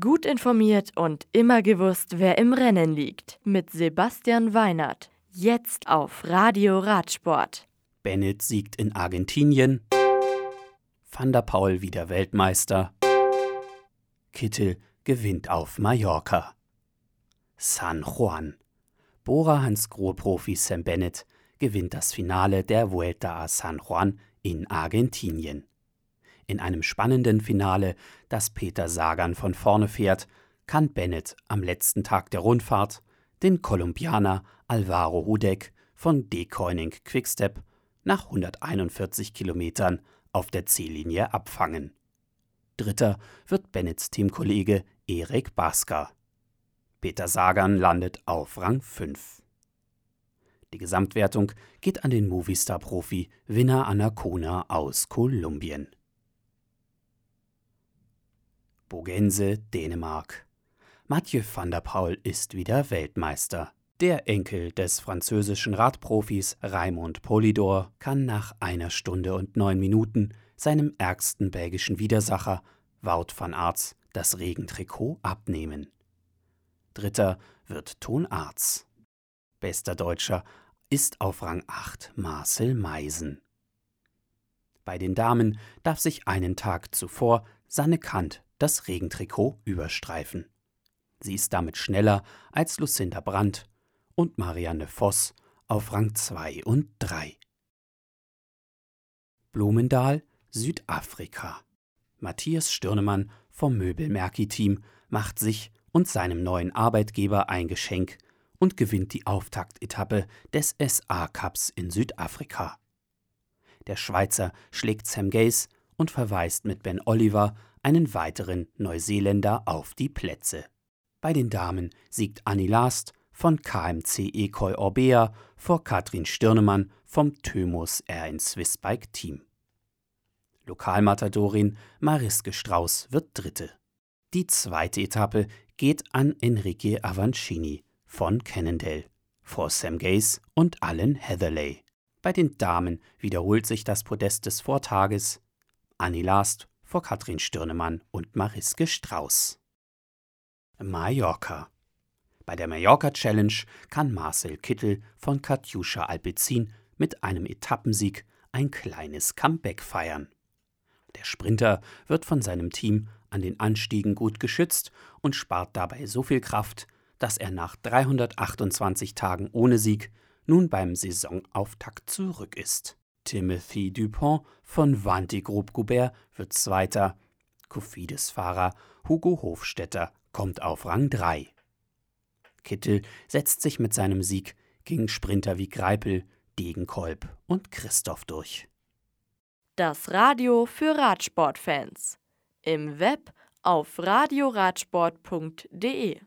Gut informiert und immer gewusst, wer im Rennen liegt. Mit Sebastian Weinert. Jetzt auf Radio Radsport. Bennett siegt in Argentinien. Van der Paul wieder Weltmeister. Kittel gewinnt auf Mallorca. San Juan. Bora Hansgrohe-Profi Sam Bennett gewinnt das Finale der Vuelta a San Juan in Argentinien. In einem spannenden Finale, das Peter Sagan von vorne fährt, kann Bennett am letzten Tag der Rundfahrt den Kolumbianer Alvaro Hudek von Decoining Quickstep nach 141 Kilometern auf der Ziellinie abfangen. Dritter wird Bennetts Teamkollege Erik Baska. Peter Sagan landet auf Rang 5. Die Gesamtwertung geht an den Movistar-Profi Winner Anacona aus Kolumbien. Bogense, Dänemark. Mathieu van der Paul ist wieder Weltmeister. Der Enkel des französischen Radprofis Raimond Polidor kann nach einer Stunde und neun Minuten seinem ärgsten belgischen Widersacher Wout van Aerts das Regentrikot abnehmen. Dritter wird Ton Arz. Bester Deutscher ist auf Rang 8 Marcel Meisen. Bei den Damen darf sich einen Tag zuvor Sanne Kant das Regentrikot überstreifen. Sie ist damit schneller als Lucinda Brandt und Marianne Voss auf Rang 2 und 3. Blumendal, Südafrika. Matthias Stirnemann vom Möbelmerki-Team macht sich und seinem neuen Arbeitgeber ein Geschenk und gewinnt die Auftaktetappe des SA-Cups in Südafrika. Der Schweizer schlägt Sam Gaze und verweist mit Ben Oliver einen weiteren Neuseeländer auf die Plätze. Bei den Damen siegt Annie Last von KMC Ekoi Orbea vor Katrin Stirnemann vom Thymus RN Swissbike Team. Lokalmatadorin Mariske Strauß wird Dritte. Die zweite Etappe geht an Enrique Avancini von Cannondale vor Sam Gaze und Alan Heatherley. Bei den Damen wiederholt sich das Podest des Vortages. Annie Last vor Katrin Stirnemann und Mariske Strauß. Mallorca. Bei der Mallorca Challenge kann Marcel Kittel von Katjuscha Alpezin mit einem Etappensieg ein kleines Comeback feiern. Der Sprinter wird von seinem Team an den Anstiegen gut geschützt und spart dabei so viel Kraft, dass er nach 328 Tagen ohne Sieg nun beim Saisonauftakt zurück ist. Timothy Dupont von Vanti Group Goubert wird Zweiter. Kofidis-Fahrer Hugo Hofstetter kommt auf Rang 3. Kittel setzt sich mit seinem Sieg gegen Sprinter wie Greipel, Degenkolb und Christoph durch. Das Radio für Radsportfans. Im Web auf radioradsport.de